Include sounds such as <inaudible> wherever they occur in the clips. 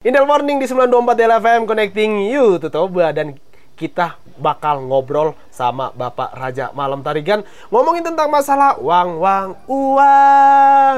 Indel Morning di 924 LFM Connecting You to Toba. Dan kita bakal ngobrol sama Bapak Raja Malam Tarigan ngomongin tentang masalah uang uang <laughs> uang.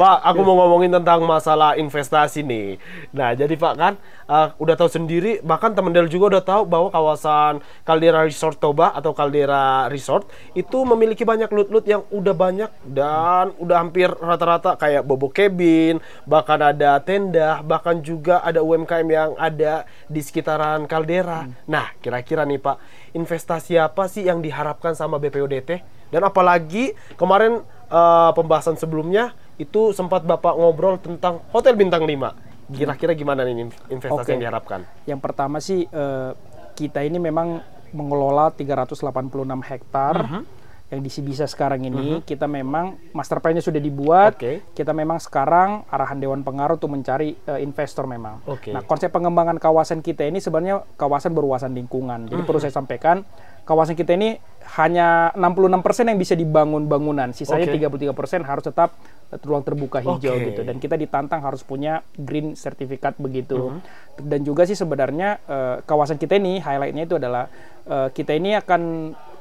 Pak, aku mau ngomongin tentang masalah investasi nih. Nah, jadi Pak kan uh, udah tahu sendiri bahkan teman Del juga udah tahu bahwa kawasan Caldera Resort Toba atau Caldera Resort itu memiliki banyak loot-loot yang udah banyak dan udah hampir rata-rata kayak bobo cabin, bahkan ada tenda, bahkan juga ada UMKM yang ada di sekitaran Caldera. Hmm. Nah, kira-kira nih Pak, investasi apa sih yang diharapkan sama BPODT? Dan apalagi kemarin uh, pembahasan sebelumnya itu sempat Bapak ngobrol tentang hotel bintang 5. Kira-kira gimana nih investasi okay. yang diharapkan? Yang pertama sih uh, kita ini memang mengelola 386 hektar. Uh -huh yang di Sibisa sekarang ini mhm. -huh. kita memang master plan-nya sudah dibuat. Okay. Kita memang sekarang arahan dewan pengaruh untuk mencari uh, investor memang. Okay. Nah, konsep pengembangan kawasan kita ini sebenarnya kawasan berwawasan lingkungan. Jadi uh -huh. perlu saya sampaikan, kawasan kita ini hanya 66% yang bisa dibangun bangunan, sisanya okay. 33% harus tetap ruang terbuka hijau okay. gitu dan kita ditantang harus punya green sertifikat begitu. Uh -huh. Dan juga sih sebenarnya uh, kawasan kita ini highlightnya itu adalah uh, kita ini akan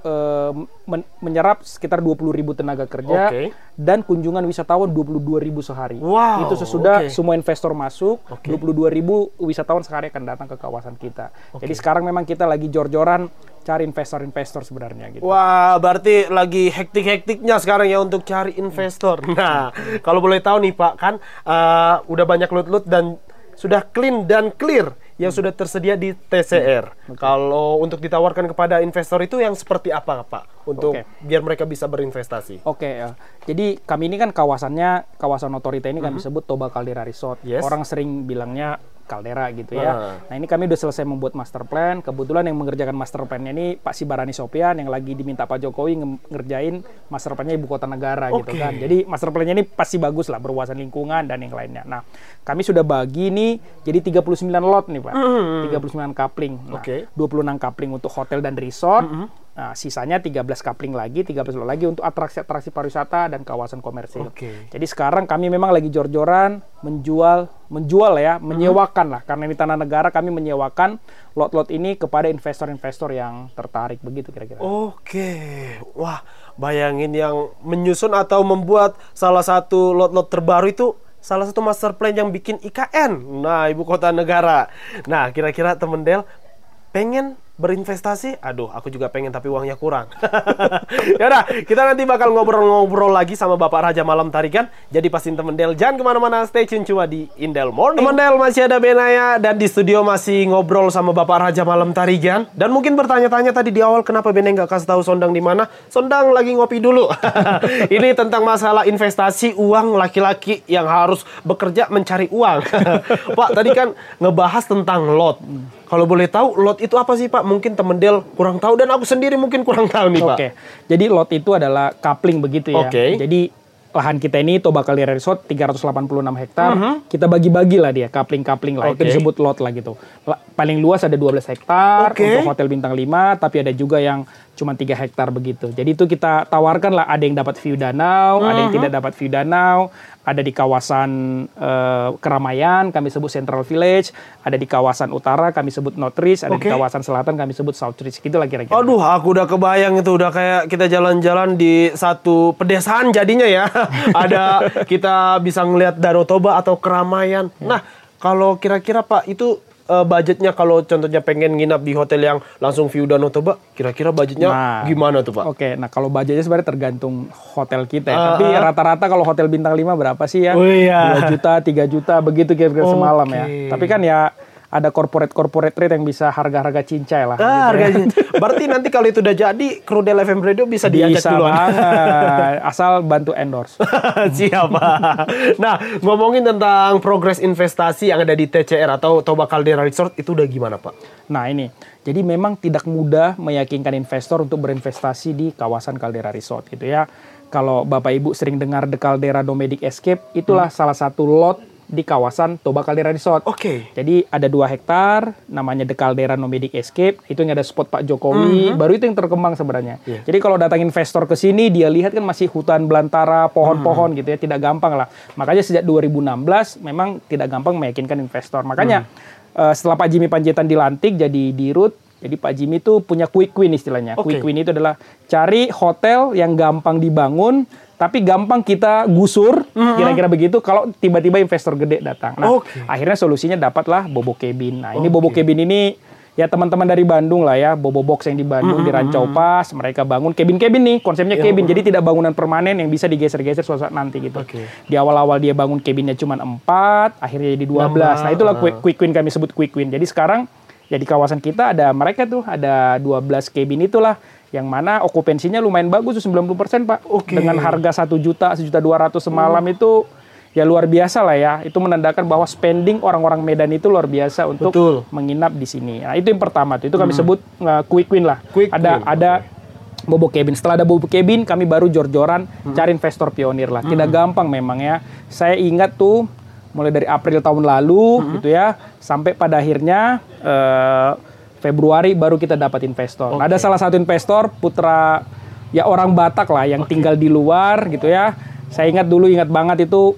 uh, men menyerap sekitar 20 ribu tenaga kerja okay. dan kunjungan wisatawan 22 ribu sehari. Wow, itu sesudah okay. semua investor masuk, okay. 22 ribu wisatawan sehari akan datang ke kawasan kita. Okay. Jadi sekarang memang kita lagi jor-joran cari investor-investor sebenarnya gitu. Wah, berarti lagi hektik-hektiknya sekarang ya untuk cari investor. Nah, kalau boleh tahu nih Pak, kan uh, udah banyak loot-loot dan sudah clean dan clear yang hmm. sudah tersedia di TCR. Hmm. Okay. Kalau untuk ditawarkan kepada investor itu yang seperti apa, Pak? Untuk okay. biar mereka bisa berinvestasi. Oke, okay, ya. Jadi kami ini kan kawasannya kawasan otorita ini mm -hmm. kami sebut Toba Caldera Resort. Yes. Orang sering bilangnya kaldera gitu ya. Uh. Nah ini kami udah selesai membuat master plan. Kebetulan yang mengerjakan master plan ini Pak Sibarani Sopian yang lagi diminta Pak Jokowi ngerjain master plannya ibu kota negara okay. gitu kan. Jadi master plannya ini pasti bagus lah berwawasan lingkungan dan yang lainnya. Nah kami sudah bagi nih jadi 39 lot nih Pak. Mm -hmm. 39 kapling. Nah, okay. 26 kapling untuk hotel dan resort. Mm -hmm Nah, sisanya 13 kapling lagi, 13 lagi untuk atraksi-atraksi pariwisata dan kawasan komersil. Okay. Jadi sekarang kami memang lagi jor-joran menjual menjual ya, menyewakan lah karena ini tanah negara kami menyewakan lot-lot ini kepada investor-investor yang tertarik begitu kira-kira. Oke. Wah, bayangin yang menyusun atau membuat salah satu lot-lot terbaru itu salah satu master plan yang bikin IKN. Nah, ibu kota negara. Nah, kira-kira temen Del pengen berinvestasi, aduh aku juga pengen tapi uangnya kurang. <laughs> ya udah, kita nanti bakal ngobrol-ngobrol lagi sama Bapak Raja Malam Tarikan. Jadi pastiin temen Del jangan ke mana-mana, stay tune cuma di Indel Morning. Temen Del masih ada Benaya dan di studio masih ngobrol sama Bapak Raja Malam Tarikan. Dan mungkin bertanya-tanya tadi di awal kenapa Benaya nggak kasih tahu Sondang di mana? Sondang lagi ngopi dulu. <laughs> Ini tentang masalah investasi uang laki-laki yang harus bekerja mencari uang. <laughs> Pak tadi kan ngebahas tentang lot. Kalau boleh tahu lot itu apa sih Pak? Mungkin temen Del kurang tahu dan aku sendiri mungkin kurang tahu nih Pak. Oke. Jadi lot itu adalah coupling begitu ya. Oke. Okay. Jadi lahan kita ini Toba Kali Resort 386 hektar. Uh mhm. -huh. Kita bagi-bagi lah dia, coupling-coupling lah. Okay. Itu disebut lot lah gitu. Paling luas ada 12 hektar okay. untuk hotel bintang 5, tapi ada juga yang cuma tiga hektar begitu. Jadi itu kita tawarkan lah ada yang dapat view danau, uh -huh. ada yang mhm. tidak dapat view danau, ada di kawasan uh, keramaian kami sebut Central Village, ada di kawasan utara kami sebut North Ridge, ada okay. di kawasan selatan kami sebut South Ridge. Gitu lah kira-kira. Aduh, aku udah kebayang itu udah kayak kita jalan-jalan di satu pedesaan jadinya ya. <laughs> ada kita bisa ngelihat Danau Toba atau keramaian. Ya. Nah, kalau kira-kira Pak itu uh, budgetnya kalau contohnya pengen nginap di hotel yang langsung view Danau Toba, kira-kira budgetnya nah, gimana tuh Pak? Oke, okay, nah kalau budgetnya sebenarnya tergantung hotel kita ya. Uh, Tapi ah. rata-rata kalau hotel bintang 5 berapa sih ya? Oh iya. 2 juta, 3 juta begitu kira-kira okay. semalam ya. Tapi kan ya ada corporate corporate rate yang bisa harga-harga cincai lah. Ah, gitu harga ya. <laughs> Berarti nanti kalau itu udah jadi, kru Del FM Radio bisa diajak bisa duluan. Banget. Asal bantu endorse. <laughs> Siapa? nah, ngomongin tentang progres investasi yang ada di TCR atau Toba Caldera Resort itu udah gimana, Pak? Nah, ini. Jadi memang tidak mudah meyakinkan investor untuk berinvestasi di kawasan Caldera Resort gitu ya. Kalau Bapak Ibu sering dengar The Caldera Domedic Escape, itulah hmm. salah satu lot di kawasan Toba Caldera Resort. Oke. Okay. Jadi ada dua hektar, namanya The Caldera Nomadic Escape. Itu yang ada spot Pak Jokowi. Mm-hmm. Baru itu yang terkembang sebenarnya. Yeah. Jadi kalau datang investor ke sini, dia lihat kan masih hutan belantara, pohon-pohon mm. gitu ya, tidak gampang lah. Makanya sejak 2016 memang tidak gampang meyakinkan investor. Makanya mm. uh, setelah Pak Jimmy Panjaitan dilantik jadi dirut, jadi Pak Jimmy itu punya quick win istilahnya. Okay. Quick win itu adalah cari hotel yang gampang dibangun tapi gampang kita gusur mm-hmm. kira-kira begitu kalau tiba-tiba investor gede datang. Nah, okay. akhirnya solusinya dapatlah Bobo Cabin. Nah, ini okay. Bobo Cabin ini ya teman-teman dari Bandung lah ya, Bobo Box yang di Bandung mm-hmm. di Rancau Pas, mereka bangun cabin-cabin nih, konsepnya cabin. Ya, jadi tidak bangunan permanen yang bisa digeser-geser suatu saat nanti gitu. Okay. Di awal-awal dia bangun cabinnya cuma 4, akhirnya jadi 12. Nah, nah itulah quick, quick win kami sebut quick win. Jadi sekarang ya di kawasan kita ada mereka tuh ada 12 cabin itulah yang mana okupansinya lumayan bagus tuh 90% Pak. Okay. Dengan harga 1 juta, 1 juta 200 semalam hmm. itu ya luar biasa lah ya. Itu menandakan bahwa spending orang-orang Medan itu luar biasa untuk Betul. menginap di sini. Nah, itu yang pertama tuh. Itu kami hmm. sebut uh, quick win lah. Quick ada win. ada okay. Bobo Cabin. Setelah ada Bobo Cabin, kami baru jor-joran hmm. cari investor pionir lah. Tidak hmm. gampang memang ya. Saya ingat tuh mulai dari April tahun lalu hmm. gitu ya sampai pada akhirnya uh, Februari baru kita dapat investor. Okay. Nah, ada salah satu investor putra ya orang Batak lah yang okay. tinggal di luar gitu ya. Saya ingat dulu ingat banget itu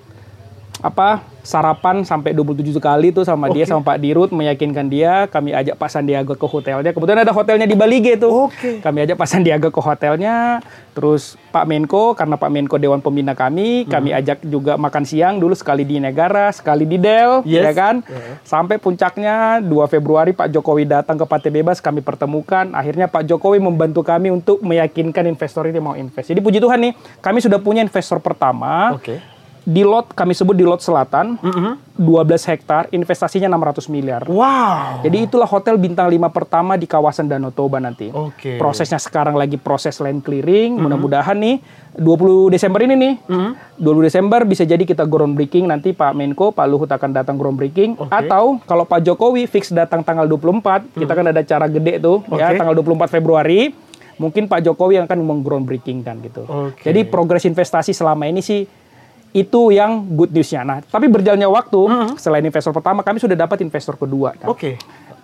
apa sarapan sampai 27 kali tuh sama okay. dia sama Pak Dirut meyakinkan dia kami ajak Pak Sandiaga ke hotelnya kebetulan ada hotelnya di Bali gitu okay. kami ajak Pak Sandiaga ke hotelnya terus Pak Menko karena Pak Menko Dewan Pembina kami hmm. kami ajak juga makan siang dulu sekali di Negara sekali di Del yes. ya kan yeah. sampai puncaknya 2 Februari Pak Jokowi datang ke Pantai Bebas kami pertemukan akhirnya Pak Jokowi membantu kami untuk meyakinkan investor ini mau invest jadi puji Tuhan nih kami sudah punya investor pertama okay di lot kami sebut di lot selatan mm -hmm. 12 hektar investasinya 600 miliar. Wow. Jadi itulah hotel bintang 5 pertama di kawasan Danau Toba nanti. Oke. Okay. Prosesnya sekarang lagi proses land clearing. Mm -hmm. Mudah-mudahan nih 20 Desember ini nih. Mm -hmm. 20 Desember bisa jadi kita groundbreaking nanti Pak Menko, Pak Luhut akan datang groundbreaking okay. atau kalau Pak Jokowi fix datang tanggal 24, mm -hmm. kita kan ada acara gede tuh okay. ya tanggal 24 Februari. Mungkin Pak Jokowi yang akan menggroundbreaking kan gitu. Okay. Jadi progres investasi selama ini sih itu yang good newsnya. Nah, tapi berjalannya waktu, uh -huh. selain investor pertama, kami sudah dapat investor kedua. Kan? Oke. Okay.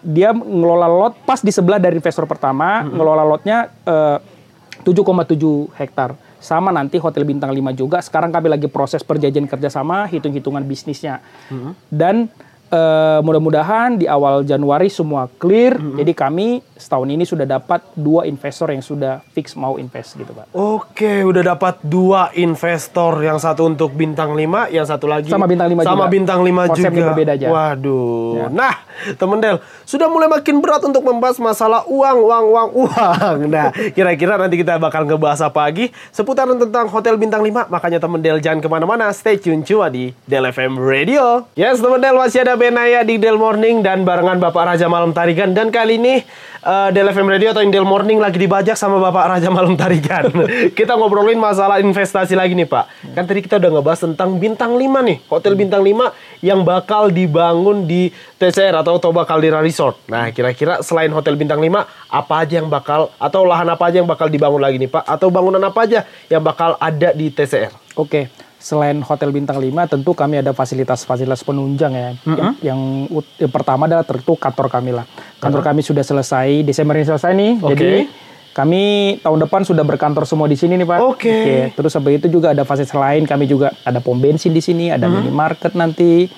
Dia ngelola lot pas di sebelah dari investor pertama, uh -huh. ngelola lotnya eh, uh, 7,7 hektar. Sama nanti Hotel Bintang 5 juga. Sekarang kami lagi proses perjanjian kerjasama, hitung-hitungan bisnisnya. Uh -huh. Dan uh, mudah-mudahan di awal Januari semua clear. Mm -hmm. Jadi kami setahun ini sudah dapat dua investor yang sudah fix mau invest gitu pak. Oke, udah dapat dua investor. Yang satu untuk bintang 5, yang satu lagi sama bintang 5 sama juga. bintang 5 Konsepnya juga. berbeda aja. Waduh. Ya. Nah, temen Del, sudah mulai makin berat untuk membahas masalah uang, uang, uang, uang. <laughs> Nah, kira-kira nanti kita bakal ngebahas apa lagi seputaran tentang Hotel Bintang 5. Makanya temen Del jangan ke mana-mana, stay tune cuma di Del FM Radio. Yes, temen Del masih ada Benaya di Del Morning dan barengan Bapak Raja Malam Tarigan dan kali ini uh, Del FM Radio atau Indel Morning lagi dibajak sama Bapak Raja Malam Tarigan. <laughs> kita ngobrolin masalah investasi lagi nih Pak. Kan tadi kita udah ngebahas tentang bintang 5 nih, hotel bintang 5 yang bakal dibangun di TCR atau Toba Caldera Resort. Nah, kira-kira selain hotel bintang 5, apa aja yang bakal atau lahan apa aja yang bakal dibangun lagi nih Pak? Atau bangunan apa aja yang bakal ada di TCR? Oke selain hotel bintang 5 tentu kami ada fasilitas-fasilitas penunjang ya. Mm -hmm. yang, yang, yang pertama adalah tentu kantor kami lah. Kantor uh -huh. kami sudah selesai Desember ini selesai nih. Okay. Jadi kami tahun depan sudah berkantor semua di sini nih Pak. Oke. Okay. Okay. Terus sampai itu juga ada fasilitas lain. Kami juga ada pom bensin di sini, ada -hmm. minimarket nanti,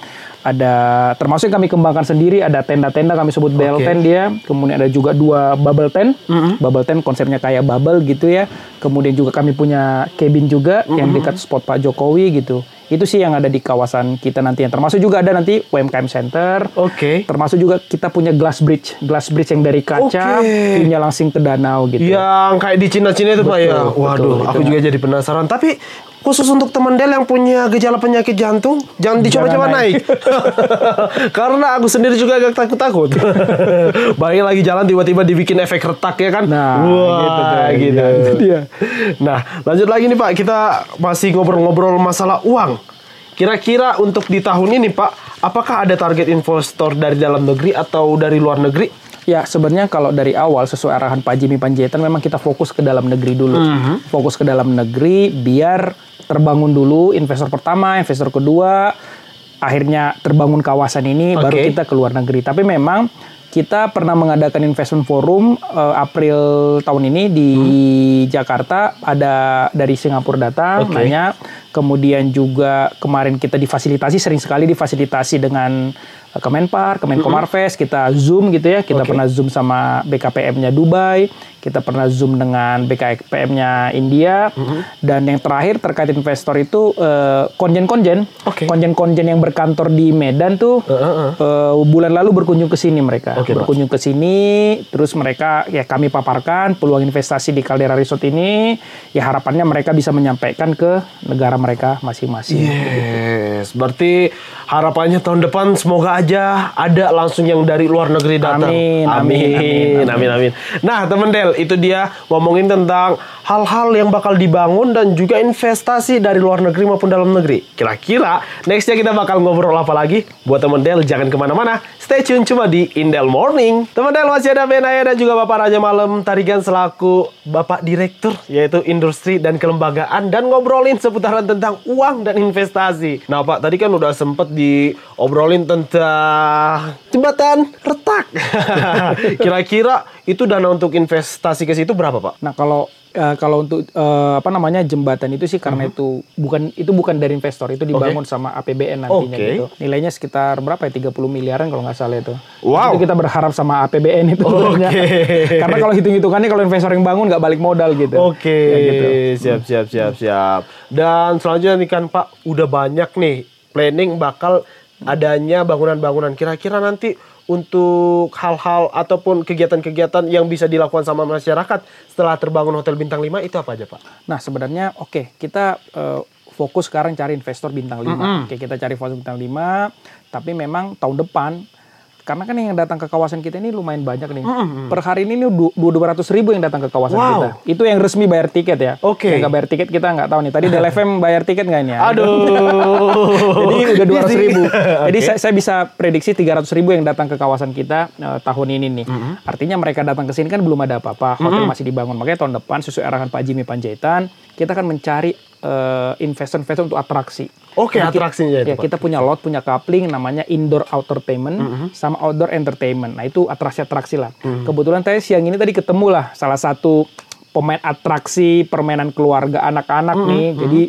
ada termasuk yang kami kembangkan sendiri ada tenda-tenda kami sebut okay. bell tent dia kemudian ada juga dua bubble tent mm -hmm. bubble tent konsepnya kayak bubble gitu ya kemudian juga kami punya cabin juga mm -hmm. yang dekat spot Pak Jokowi gitu itu sih yang ada di kawasan kita nanti yang termasuk juga ada nanti UMKM Center. Oke. Okay. Termasuk juga kita punya glass bridge, glass bridge yang dari kaca okay. langsung ke danau gitu. Yang kayak di Cina-Cina itu Pak ya. Waduh, betul, aku juga jadi penasaran. Tapi khusus untuk teman Del yang punya gejala penyakit jantung, jangan dicoba-coba naik. naik. <laughs> Karena aku sendiri juga agak takut-takut. <laughs> Bayangin lagi jalan tiba-tiba dibikin efek retak ya kan? Nah, Wah, gitu. Deh, gitu. Dia. <laughs> Nah, lanjut lagi nih Pak, kita masih ngobrol-ngobrol masalah uang. Kira-kira untuk di tahun ini Pak, apakah ada target investor dari dalam negeri atau dari luar negeri? Ya, sebenarnya kalau dari awal sesuai arahan Pak Jimmy Panjaitan memang kita fokus ke dalam negeri dulu. Mm -hmm. Fokus ke dalam negeri biar terbangun dulu investor pertama, investor kedua akhirnya terbangun kawasan ini okay. baru kita ke luar negeri. Tapi memang kita pernah mengadakan investment forum uh, April tahun ini di hmm. Jakarta ada dari Singapura datang okay. nanya kemudian juga kemarin kita difasilitasi sering sekali difasilitasi dengan Kemenpar, Kemenkomarves, kita Zoom gitu ya. Kita okay. pernah Zoom sama BKPM-nya Dubai, kita pernah Zoom dengan BKPM-nya India, mm-hmm. dan yang terakhir terkait investor itu uh, konjen-konjen, okay. konjen-konjen yang berkantor di Medan tuh uh, uh, uh. Uh, bulan lalu berkunjung ke sini mereka, okay, berkunjung ke sini, terus mereka ya kami paparkan peluang investasi di Caldera Resort ini, ya harapannya mereka bisa menyampaikan ke negara mereka masing-masing. Yes, gitu. berarti harapannya tahun depan semoga aja ada langsung yang dari luar negeri datang. Amin, amin, amin, amin, amin. Nah, teman Del, itu dia ngomongin tentang hal-hal yang bakal dibangun dan juga investasi dari luar negeri maupun dalam negeri. Kira-kira nextnya kita bakal ngobrol apa lagi? Buat teman Del, jangan ke mana-mana. Stay tune cuma di Indel Morning. Teman Del, masih ada Benaya dan juga Bapak Raja Malam Tarigan selaku Bapak Direktur, yaitu Industri dan Kelembagaan, dan ngobrolin seputaran tentang uang dan investasi. Nah, Pak, tadi kan udah sempet diobrolin tentang jembatan retak. <laughs> <laughs> Kira-kira itu dana untuk investasi ke situ berapa, Pak? Nah, kalau uh, kalau untuk uh, apa namanya jembatan itu sih karena uh -huh. itu bukan itu bukan dari investor itu dibangun okay. sama APBN nantinya okay. gitu nilainya sekitar berapa ya 30 miliaran kalau nggak salah itu wow. itu kita berharap sama APBN itu okay. <laughs> karena kalau hitung hitungannya kalau investor yang bangun nggak balik modal gitu oke okay. ya, gitu. siap siap siap siap dan selanjutnya nih kan Pak udah banyak nih planning bakal adanya bangunan-bangunan kira-kira nanti untuk hal-hal ataupun kegiatan-kegiatan yang bisa dilakukan sama masyarakat setelah terbangun hotel bintang 5 itu apa aja Pak? Nah sebenarnya oke okay, kita uh, fokus sekarang cari investor bintang 5. Mm -hmm. Oke kita cari investor bintang 5 tapi memang tahun depan karena kan yang datang ke kawasan kita ini lumayan banyak nih. Mm-hmm. Per hari ini dua dua ratus ribu yang datang ke kawasan wow. kita. Itu yang resmi bayar tiket ya. Oke. Okay. Yang nggak bayar tiket kita nggak tahu nih. Tadi Del FM <laughs> bayar tiket nggak ini? Ya? Aduh. <laughs> Jadi udah dua ratus ribu. okay. <laughs> Jadi saya, saya bisa prediksi tiga ratus ribu yang datang ke kawasan kita uh, tahun ini nih. Mm-hmm. Artinya mereka datang ke sini kan belum ada apa-apa. Hotel mm-hmm. masih dibangun. Makanya tahun depan sesuai arahan Pak Jimmy Panjaitan kita akan mencari uh, investor-investor untuk atraksi. Oke, okay, atraksinya itu. Ya, kita punya lot, punya coupling namanya indoor entertainment mm -hmm. sama outdoor entertainment. Nah, itu atraksi-atraksi lah. Mm -hmm. Kebetulan saya siang ini tadi ketemu lah salah satu pemain atraksi permainan keluarga anak-anak mm -hmm. nih. Mm -hmm. Jadi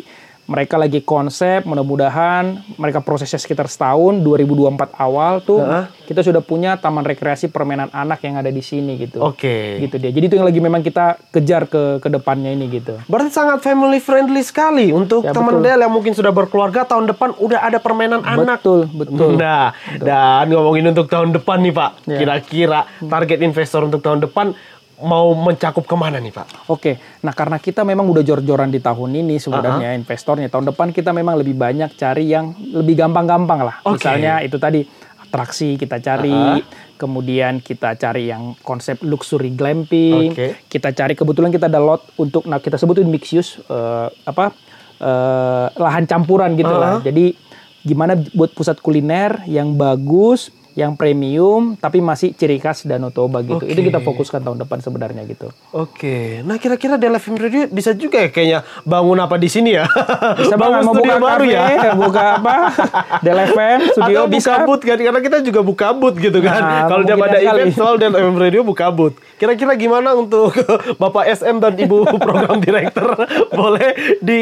mereka lagi konsep, mudah-mudahan mereka prosesnya sekitar setahun, 2024 awal tuh uh -huh. kita sudah punya taman rekreasi permainan anak yang ada di sini gitu. Oke. Okay. Gitu dia. Jadi itu yang lagi memang kita kejar ke ke depannya ini gitu. Berarti sangat family friendly sekali untuk ya, teman Del yang mungkin sudah berkeluarga tahun depan udah ada permainan betul, anak. Betul, betul. <laughs> Nah, betul. dan ngomongin untuk tahun depan nih Pak, ya. kira-kira target investor untuk tahun depan mau mencakup ke mana nih Pak? Oke, nah karena kita memang udah jor-joran di tahun ini sebenarnya uh -huh. investornya tahun depan kita memang lebih banyak cari yang lebih gampang-gampang lah. Okay. Misalnya itu tadi atraksi kita cari, uh -huh. kemudian kita cari yang konsep luxury glamping, okay. kita cari kebetulan kita ada lot untuk nah kita sebutin mix use uh, apa uh, lahan campuran gitu uh -huh. lah. Jadi gimana buat pusat kuliner yang bagus yang premium tapi masih ciri khas Danau Toba gitu. Okay. Itu kita fokuskan tahun depan sebenarnya gitu. Oke. Okay. Nah, kira-kira Dela Film Radio bisa juga ya kayaknya bangun apa di sini ya? Bisa bangun mau buka baru ya. Buka apa? <laughs> Dela FM studio Atau bisa. booth kan karena kita juga buka booth gitu kan. Nah, Kalau dia pada event soal Dela FM Radio buka booth. Kira-kira gimana untuk <laughs> Bapak SM dan Ibu <laughs> program direktur boleh di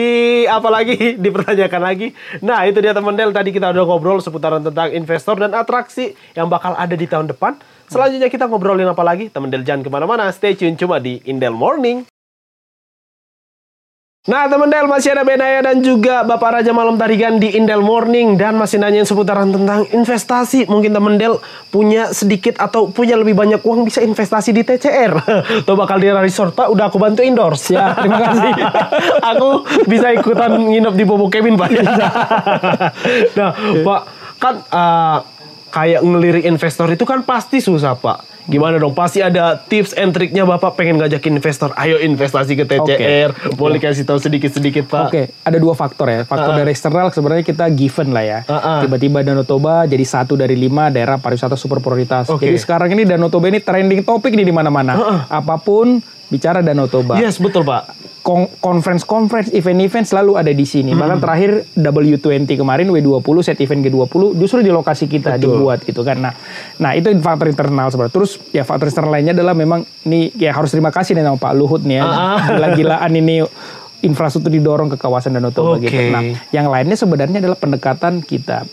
apa lagi dipertanyakan lagi. Nah, itu dia teman Del tadi kita udah ngobrol seputaran tentang investor dan atraksi yang bakal ada di tahun depan. Selanjutnya kita ngobrolin apa lagi? Teman Del jangan ke mana-mana, stay tune cuma di Indel Morning. Nah teman Del masih ada Benaya dan juga Bapak Raja Malam Tarigan di Indel Morning dan masih nanyain seputaran tentang investasi. Mungkin teman Del punya sedikit atau punya lebih banyak uang bisa investasi di TCR. <laughs> Tuh bakal di resort Pak, udah aku bantu endorse. Ya, terima kasih. <laughs> aku bisa ikutan nginep di Bobo Kevin Pak. <laughs> nah Pak, kan uh, kayak ngelirik investor itu kan pasti susah Pak. Gimana dong? Pasti ada tips and triknya Bapak pengen ngajakin investor. Ayo investasi ke TCR. Okay. Boleh kasih tahu sedikit-sedikit Pak. Oke, okay. ada dua faktor ya. Faktor uh -uh. dari eksternal sebenarnya kita given lah ya. Uh -uh. Tiba-tiba Danau Toba jadi satu dari lima daerah pariwisata super prioritas. Okay. Jadi sekarang ini Danau Toba ini trending topik nih di mana-mana. Uh -uh. Apa pun bicara Danau Toba. Yes, betul Pak conference-conference, event-event selalu ada di sini. Hmm. Bahkan terakhir W20 kemarin W20 set event G20 justru di lokasi kita Betul. dibuat gitu kan. Nah, nah itu faktor internal sebenarnya. Terus ya faktor eksternal lainnya adalah memang ini ya harus terima kasih nih sama Pak Luhut nih ya. Ah. Gila-gilaan ini infrastruktur didorong ke kawasan Danau Toba okay. gitu. Nah, yang lainnya sebenarnya adalah pendekatan kita.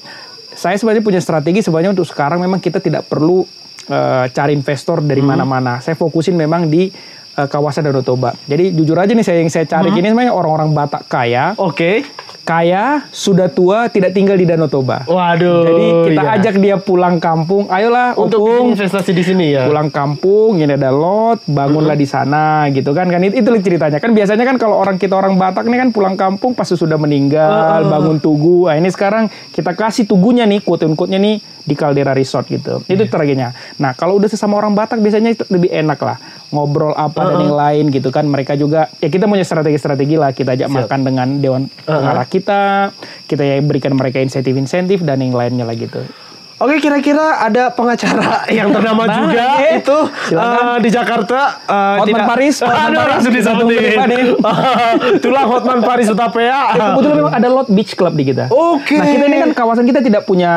Saya sebenarnya punya strategi sebenarnya untuk sekarang memang kita tidak perlu uh, cari investor dari hmm. mana-mana. Hmm. Saya fokusin memang di uh, kawasan Danau Toba. Jadi jujur aja nih saya yang saya cari hmm. ini sebenarnya orang-orang Batak kaya. Oke. Okay kaya, sudah tua, tidak tinggal di Danau Toba. Waduh. Jadi kita iya. ajak dia pulang kampung. Ayolah untuk Upung, investasi di sini ya. Pulang kampung, ini ada lot, bangunlah hmm. di sana gitu kan. Kan itu, itu ceritanya. Kan biasanya kan kalau orang kita orang Batak nih kan pulang kampung pasti sudah meninggal, uh. bangun tugu. Nah, ini sekarang kita kasih tugunya nih, quote-unquote-nya nih di Caldera Resort gitu. Yeah. Itu strateginya. Nah, kalau udah sesama orang Batak biasanya itu lebih enak lah ngobrol apa uh -uh. dan yang lain gitu kan. Mereka juga ya kita punya strategi-strategi lah. Kita ajak Siap. makan dengan dewan pengarah uh -huh. Kita, kita ya berikan mereka insentif-insentif dan yang lainnya lah gitu. Oke, kira-kira ada pengacara <laughs> yang <laughs> ternama nah, juga iya. itu uh, di Jakarta. Uh, Hotman tidak... Paris. <laughs> Hotman Aduh, Paris langsung disebutin. Tulang Hotman Paris Utapea. Ya, kebetulan memang ada Lot Beach Club di kita. Oke. Okay. Nah, kita ini kan kawasan kita tidak punya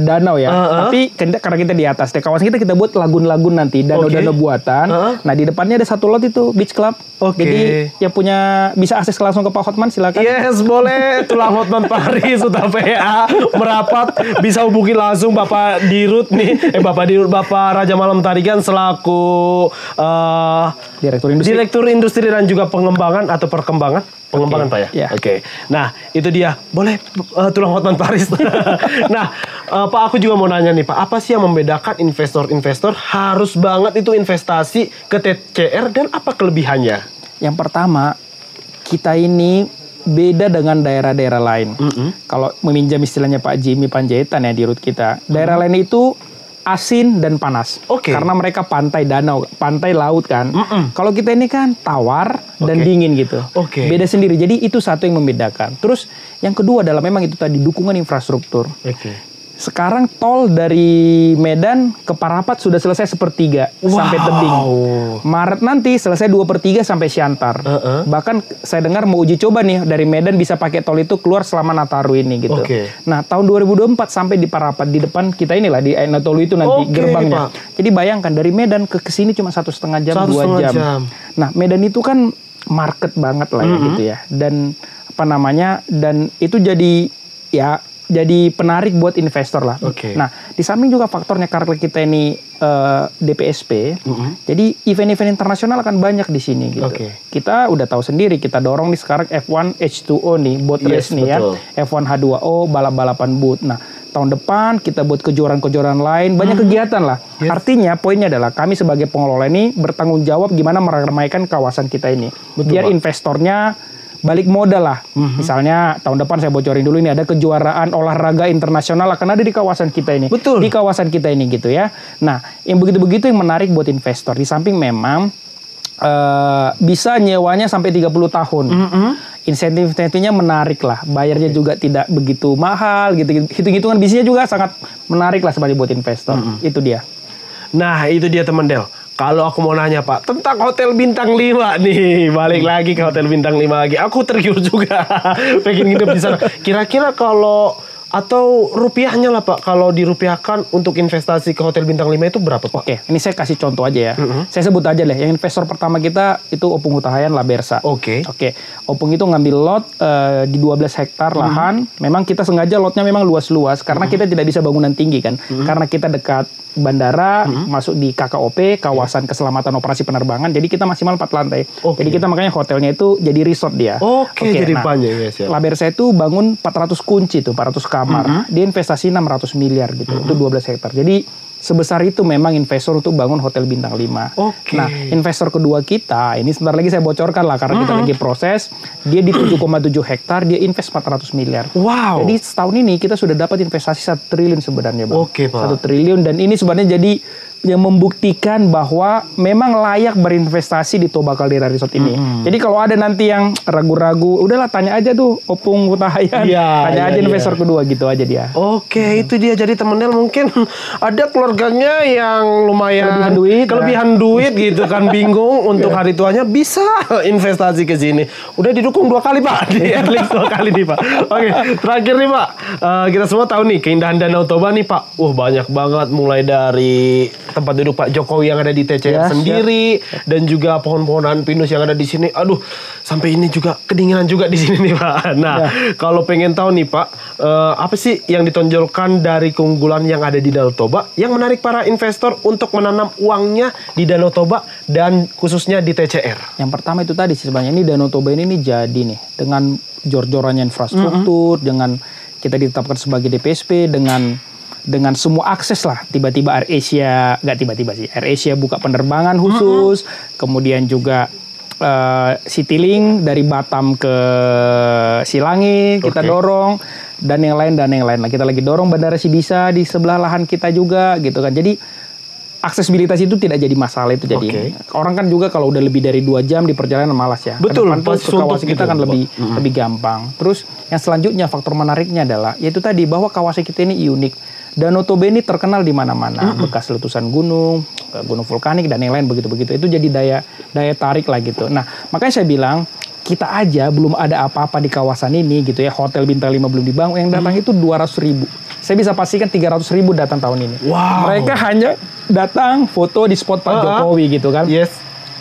danau ya. Uh -huh. Tapi karena kita di atas. Di kawasan kita kita buat lagun-lagun nanti, danau-danau okay. buatan. Uh -huh. Nah, di depannya ada satu lot itu Beach Club. Oke. Okay. Jadi yang punya bisa akses langsung ke Pak Hotman silakan. Yes, boleh. Tulang Hotman Paris Utapea merapat bisa hubungi langsung Bapak Dirut nih, eh Bapak Dirut Bapak Raja Malam Tarigan selaku uh, Direktur Industri. Direktur Industri dan juga pengembangan atau perkembangan pengembangan okay. Pak ya. Yeah. Oke. Okay. Nah, itu dia. Boleh uh, tulang Hotman Paris. <laughs> nah, uh, Pak aku juga mau nanya nih Pak, apa sih yang membedakan investor-investor harus banget itu investasi ke TCR dan apa kelebihannya? Yang pertama, kita ini beda dengan daerah-daerah lain. Mm -hmm. Kalau meminjam istilahnya Pak Jimmy Panjaitan ya di rut kita, daerah mm -hmm. lain itu asin dan panas. Oke. Okay. Karena mereka pantai danau, pantai laut kan. Mm -mm. Kalau kita ini kan tawar okay. dan dingin gitu. Oke. Okay. Beda sendiri. Jadi itu satu yang membedakan. Terus yang kedua adalah memang itu tadi dukungan infrastruktur. Oke. Okay. Sekarang tol dari Medan ke Parapat sudah selesai sepertiga wow. sampai tebing. Maret nanti selesai dua per tiga sampai Siantar. Uh -uh. Bahkan saya dengar mau uji coba nih dari Medan bisa pakai tol itu keluar selama Nataru ini gitu. Okay. Nah tahun 2024 sampai di Parapat di depan kita inilah di Nataru itu nanti okay, gerbangnya. Pak. Jadi bayangkan dari Medan ke ke sini cuma satu setengah jam dua jam. jam. Nah Medan itu kan market banget lah ya mm -hmm. gitu ya dan apa namanya dan itu jadi ya jadi penarik buat investor lah. Okay. Nah, di samping juga faktornya karena kita ini uh, eh, DPSP, mm -hmm. jadi event-event internasional akan banyak di sini gitu. Okay. Kita udah tahu sendiri, kita dorong nih sekarang F1 H2O nih, boat yes, race nih ya. betul. ya, F1 H2O, balap-balapan boat. Nah, tahun depan kita buat kejuaraan-kejuaraan lain, banyak hmm. kegiatan lah. Yes. Artinya poinnya adalah kami sebagai pengelola ini bertanggung jawab gimana meramaikan kawasan kita ini. Betul, Biar Pak. investornya balik modal lah. Mm-hmm. Misalnya tahun depan saya bocorin dulu ini ada kejuaraan olahraga internasional akan ada di kawasan kita ini. Betul. Di kawasan kita ini gitu ya. Nah, yang begitu-begitu yang menarik buat investor. Di samping memang uh, bisa nyewanya sampai 30 tahun. Mm-hmm. Insentif-insentifnya menarik lah, bayarnya okay. juga tidak begitu mahal gitu. Hitung-hitungan bisnisnya juga sangat menarik lah sebagai buat investor. Mm-hmm. Itu dia. Nah, itu dia teman Del kalau aku mau nanya Pak tentang hotel bintang 5 nih, balik lagi ke hotel bintang 5 lagi. Aku tergiur juga <laughs> pengen nginep di sana. Kira-kira kalau atau rupiahnya lah Pak kalau dirupiahkan untuk investasi ke hotel bintang 5 itu berapa Pak? Oke, ini saya kasih contoh aja ya. Mm -hmm. Saya sebut aja deh, yang investor pertama kita itu Opung Hutahayan Labersa. Oke. Okay. Oke, Opung itu ngambil lot uh, di 12 hektar mm -hmm. lahan. Memang kita sengaja lotnya memang luas-luas karena mm -hmm. kita tidak bisa bangunan tinggi kan. Mm -hmm. Karena kita dekat bandara, mm -hmm. masuk di KKOP, kawasan keselamatan operasi penerbangan. Jadi kita maksimal 4 lantai. Okay. Jadi kita makanya hotelnya itu jadi resort dia. Oke, okay, okay, jadi nah, banyak ya. Siap. Labersa itu bangun 400 kunci tuh, 400 kamar. Mm -hmm. Dia investasi 600 miliar gitu. Mm -hmm. Itu 12 hektar. Jadi sebesar itu memang investor untuk bangun hotel bintang 5. Oke. Okay. Nah, investor kedua kita, ini sebentar lagi saya bocorkan lah karena mm -hmm. kita lagi proses, dia di 7,7 hektar dia invest 400 miliar. Wow. Jadi setahun ini kita sudah dapat investasi 1 triliun sebenarnya, Bang. Oke, okay, Pak. 1 triliun dan ini sebenarnya jadi yang membuktikan bahwa memang layak berinvestasi di Toba Caldera Resort ini. Hmm. Jadi kalau ada nanti yang ragu-ragu, udahlah tanya aja tuh Opung Utahayan, ya, tanya ya, aja ya. investor kedua gitu aja dia. Oke, hmm. itu dia jadi teman Del mungkin <laughs> ada keluarganya yang lumayan kelebihan duit, kelebihan ya. duit gitu kan bingung <laughs> untuk ya. hari tuanya bisa <laughs> investasi ke sini. Udah didukung dua kali Pak, di dua kali nih Pak. Oke, terakhir nih Pak, uh, kita semua tahu nih keindahan Danau Toba nih Pak. Wah banyak banget mulai dari tempat duduk Pak Jokowi yang ada di TCR yes, sendiri yes. dan juga pohon-pohonan pinus yang ada di sini. Aduh, sampai ini juga kedinginan juga di sini nih Pak. Nah, ya. kalau pengen tahu nih Pak, uh, apa sih yang ditonjolkan dari keunggulan yang ada di Danau Toba yang menarik para investor untuk menanam uangnya di Danau Toba dan khususnya di TCR? Yang pertama itu tadi sebenarnya ini Danau Toba ini, ini jadi nih dengan jor-jorannya infrastruktur, mm -hmm. dengan kita ditetapkan sebagai DPSP dengan dengan semua akses lah tiba-tiba Air Asia nggak tiba-tiba sih Air Asia buka penerbangan khusus uh-huh. kemudian juga uh, Citylink dari Batam ke Silangi kita dorong dan yang lain dan yang lain lah kita lagi dorong Bandara Sibisa di sebelah lahan kita juga gitu kan jadi aksesibilitas itu tidak jadi masalah itu jadi okay. orang kan juga kalau udah lebih dari dua jam di perjalanan malas ya betul pas kawasan kita gitu. kan lebih mm-hmm. lebih gampang terus yang selanjutnya faktor menariknya adalah yaitu tadi bahwa kawasan kita ini unik Danau Toba ini terkenal di mana-mana, mm -hmm. bekas letusan gunung, gunung vulkanik dan yang lain begitu-begitu. Itu jadi daya daya tarik lah gitu. Nah, makanya saya bilang kita aja belum ada apa-apa di kawasan ini gitu ya. Hotel bintang 5 belum dibangun, yang datang mm. itu 200 ribu. Saya bisa pastikan 300 ribu datang tahun ini. Wow. Mereka hanya datang foto di spot Pak uh -huh. Jokowi gitu kan. Yes.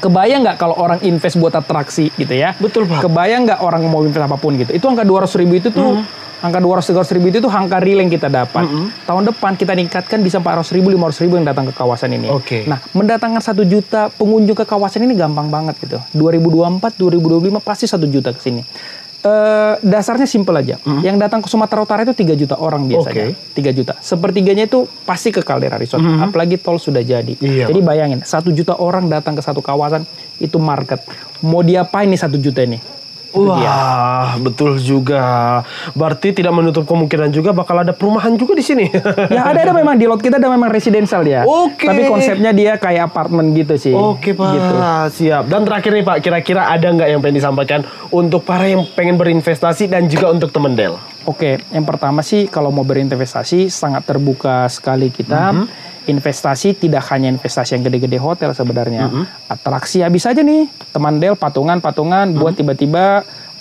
Kebayang nggak kalau orang invest buat atraksi gitu ya? Betul Pak. Kebayang nggak orang mau invest apa pun gitu? Itu angka 200 ribu itu tuh mm angka 200 ribu itu tuh angka real yang kita dapat. Mm -hmm. Tahun depan kita meningkatkan bisa 400 ribu, 500 ribu yang datang ke kawasan ini. Oke. Okay. Nah, mendatangkan satu juta pengunjung ke kawasan ini gampang banget gitu. 2024, 2025 pasti satu juta ke sini. Uh, dasarnya simpel aja. Mm -hmm. Yang datang ke Sumatera Utara itu 3 juta orang biasanya. Okay. 3 juta. Sepertiganya itu pasti ke Caldera Resort. Mm -hmm. Apalagi tol sudah jadi. Iya, jadi bayangin, satu juta orang datang ke satu kawasan itu market. Mau diapain nih satu juta ini? Wah, betul juga. Berarti tidak menutup kemungkinan juga bakal ada perumahan juga di sini. ya ada ada memang di lot kita ada memang residensial ya. Oke. Okay. Tapi konsepnya dia kayak apartemen gitu sih. Oke okay, pak. Gitu. Siap. Dan terakhir nih pak, kira-kira ada nggak yang pengen disampaikan untuk para yang pengen berinvestasi dan juga untuk teman Del? Oke, yang pertama sih kalau mau berinvestasi sangat terbuka sekali kita. Mm -hmm investasi tidak hanya investasi yang gede-gede hotel sebenarnya. Mm -hmm. Atraksi habis aja nih, teman Del patungan-patungan mm -hmm. buat tiba-tiba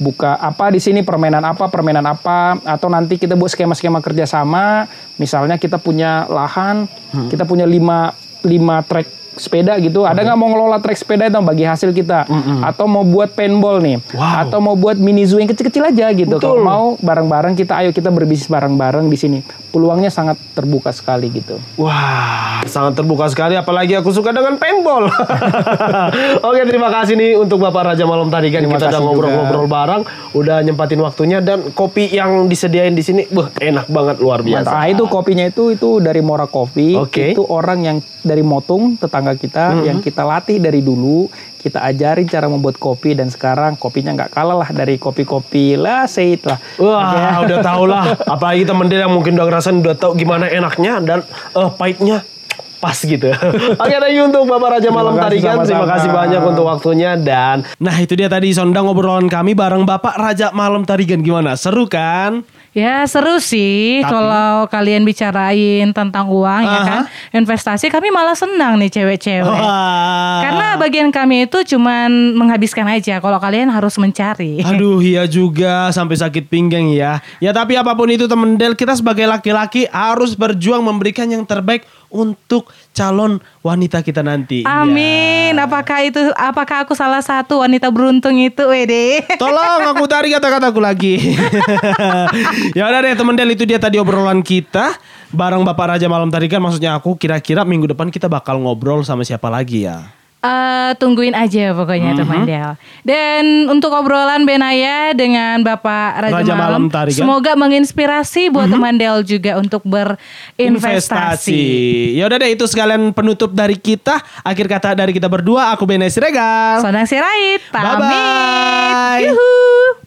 buka apa di sini permainan apa permainan apa atau nanti kita buat skema-skema kerjasama misalnya kita punya lahan hmm. kita punya lima lima track sepeda gitu. Ada nggak mau ngelola trek sepeda itu bagi hasil kita? Mm. Atau mau buat paintball nih? Wow. Atau mau buat mini zoo yang kecil-kecil aja gitu. Kalau mau bareng-bareng kita ayo kita berbisnis bareng-bareng di sini. Peluangnya sangat terbuka sekali gitu. Wah, sangat terbuka sekali apalagi aku suka dengan paintball. <laughs> Oke, terima kasih nih untuk Bapak Raja Malam tadi kan kita udah ngobrol-ngobrol bareng, udah nyempatin waktunya dan kopi yang disediain di sini, buh enak banget luar biasa. Mantap. Ah, itu kopinya itu itu dari Mora Coffee. Okay. Itu orang yang dari Motung tetangga kita mm -hmm. yang kita latih dari dulu kita ajarin cara membuat kopi dan sekarang kopinya nggak kalah lah dari kopi-kopi lah Said lah wah ya. <laughs> udah tau lah apalagi temen dia yang mungkin udah ngerasain udah tau gimana enaknya dan uh, pahitnya pas gitu. <laughs> Oke, thank you untuk Bapak Raja Malam Tarikan. Terima kasih banyak untuk waktunya dan nah itu dia tadi sondang ngobrolan kami bareng Bapak Raja Malam Tarigan gimana? Seru kan? Ya seru sih Tapi... kalau kalian bicarain tentang uang uh -huh. ya kan investasi kami malah senang nih cewek-cewek karena bagian kami itu cuman menghabiskan aja kalau kalian harus mencari. Aduh <laughs> iya juga sampai sakit pinggang ya. Ya tapi apa pun itu temen Del kita sebagai laki-laki harus berjuang memberikan yang terbaik untuk calon wanita kita nanti. Amin. Ya. Apakah itu apakah aku salah satu wanita beruntung itu, Wede? <laughs> Tolong aku tarik kata-kataku lagi. <laughs> ya udah deh teman Del itu dia tadi obrolan kita bareng Bapak Raja Malam tadi kan maksudnya aku kira-kira minggu depan kita bakal ngobrol sama siapa lagi ya. Uh, tungguin aja pokoknya mm-hmm. teman Del. Dan untuk obrolan Benaya dengan Bapak Raja, Raja Malam, Malam semoga menginspirasi buat mm-hmm. teman Del juga untuk berinvestasi. Ya udah deh itu sekalian penutup dari kita. Akhir kata dari kita berdua, aku Benaya Siregar. Sonang Sirait. Pamit. Bye-bye.